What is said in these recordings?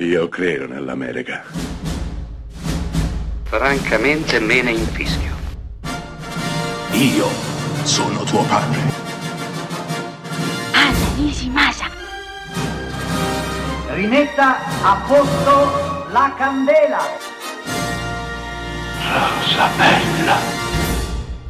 Io credo nell'America. Francamente me ne infischio. Io sono tuo padre. Anna Nishimasa. Rimetta a posto la candela. Rosa bella.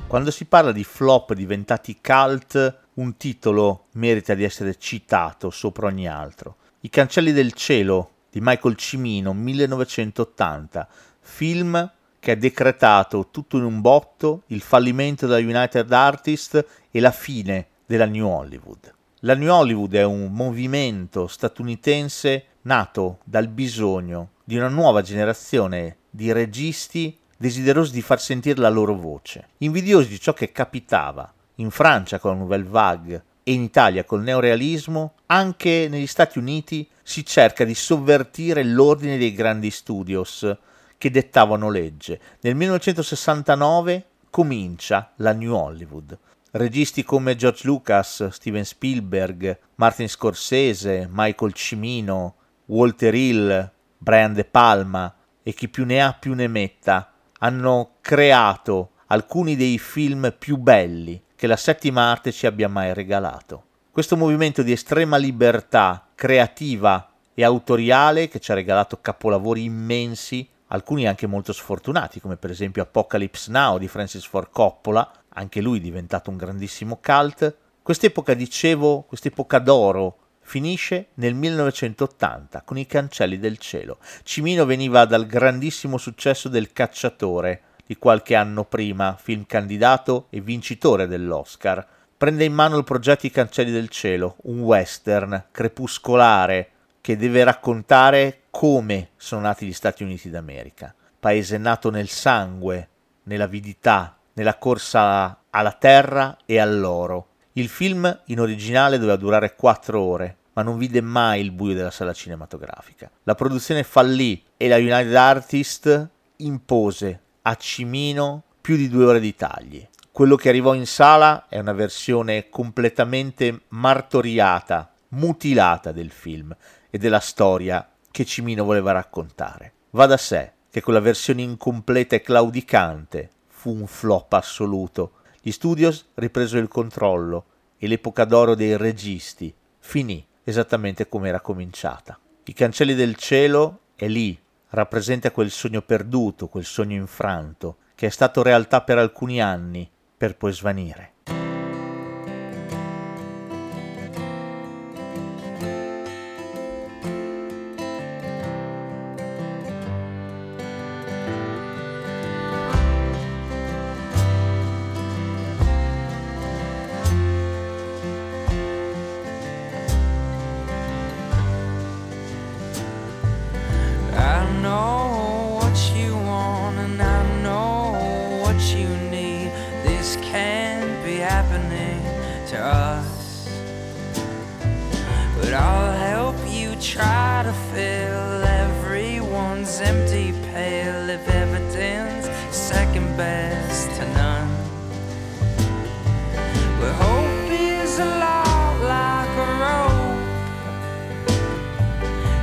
Quando si parla di flop diventati cult, un titolo merita di essere citato sopra ogni altro. I cancelli del cielo di Michael Cimino, 1980, film che ha decretato tutto in un botto il fallimento della United Artists e la fine della New Hollywood. La New Hollywood è un movimento statunitense nato dal bisogno di una nuova generazione di registi desiderosi di far sentire la loro voce, invidiosi di ciò che capitava in Francia con la Nouvelle Vague e in Italia col neorealismo, anche negli Stati Uniti si cerca di sovvertire l'ordine dei grandi studios che dettavano legge. Nel 1969 comincia la New Hollywood. Registi come George Lucas, Steven Spielberg, Martin Scorsese, Michael Cimino, Walter Hill, Brian De Palma e chi più ne ha più ne metta hanno creato alcuni dei film più belli che la settima arte ci abbia mai regalato. Questo movimento di estrema libertà creativa e autoriale che ci ha regalato capolavori immensi, alcuni anche molto sfortunati, come per esempio Apocalypse Now di Francis Ford Coppola, anche lui diventato un grandissimo cult. Quest'epoca, dicevo, quest'epoca d'oro finisce nel 1980 con I Cancelli del Cielo. Cimino veniva dal grandissimo successo del Cacciatore di qualche anno prima, film candidato e vincitore dell'Oscar. Prende in mano il progetto I Cancelli del Cielo, un western crepuscolare che deve raccontare come sono nati gli Stati Uniti d'America. Paese nato nel sangue, nell'avidità, nella corsa alla terra e all'oro. Il film in originale doveva durare quattro ore, ma non vide mai il buio della sala cinematografica. La produzione fallì e la United Artists impose a Cimino più di due ore di tagli. Quello che arrivò in sala è una versione completamente martoriata, mutilata del film e della storia che Cimino voleva raccontare. Va da sé che quella versione incompleta e claudicante fu un flop assoluto. Gli studios ripresero il controllo e l'epoca d'oro dei registi finì esattamente come era cominciata. I cancelli del cielo è lì rappresenta quel sogno perduto, quel sogno infranto, che è stato realtà per alcuni anni, per poi svanire.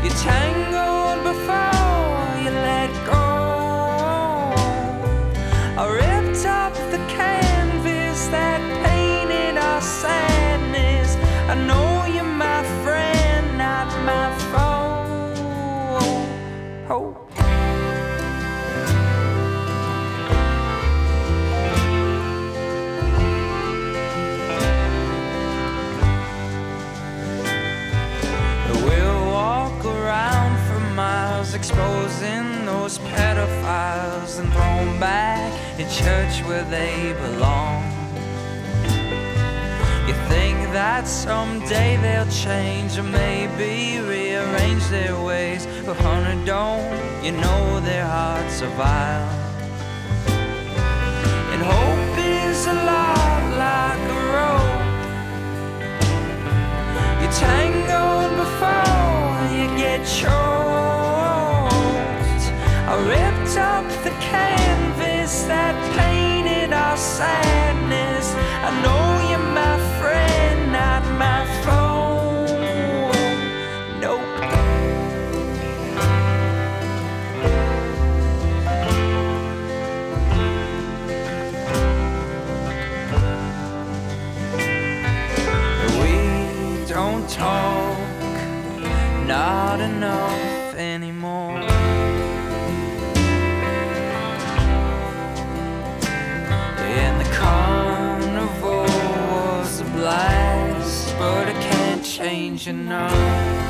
You change. exposing those pedophiles and thrown back in church where they belong. You think that someday they'll change or maybe rearrange their ways, but honey, don't you know their hearts are vile? anymore. In the carnival was a blast, but I can't change enough.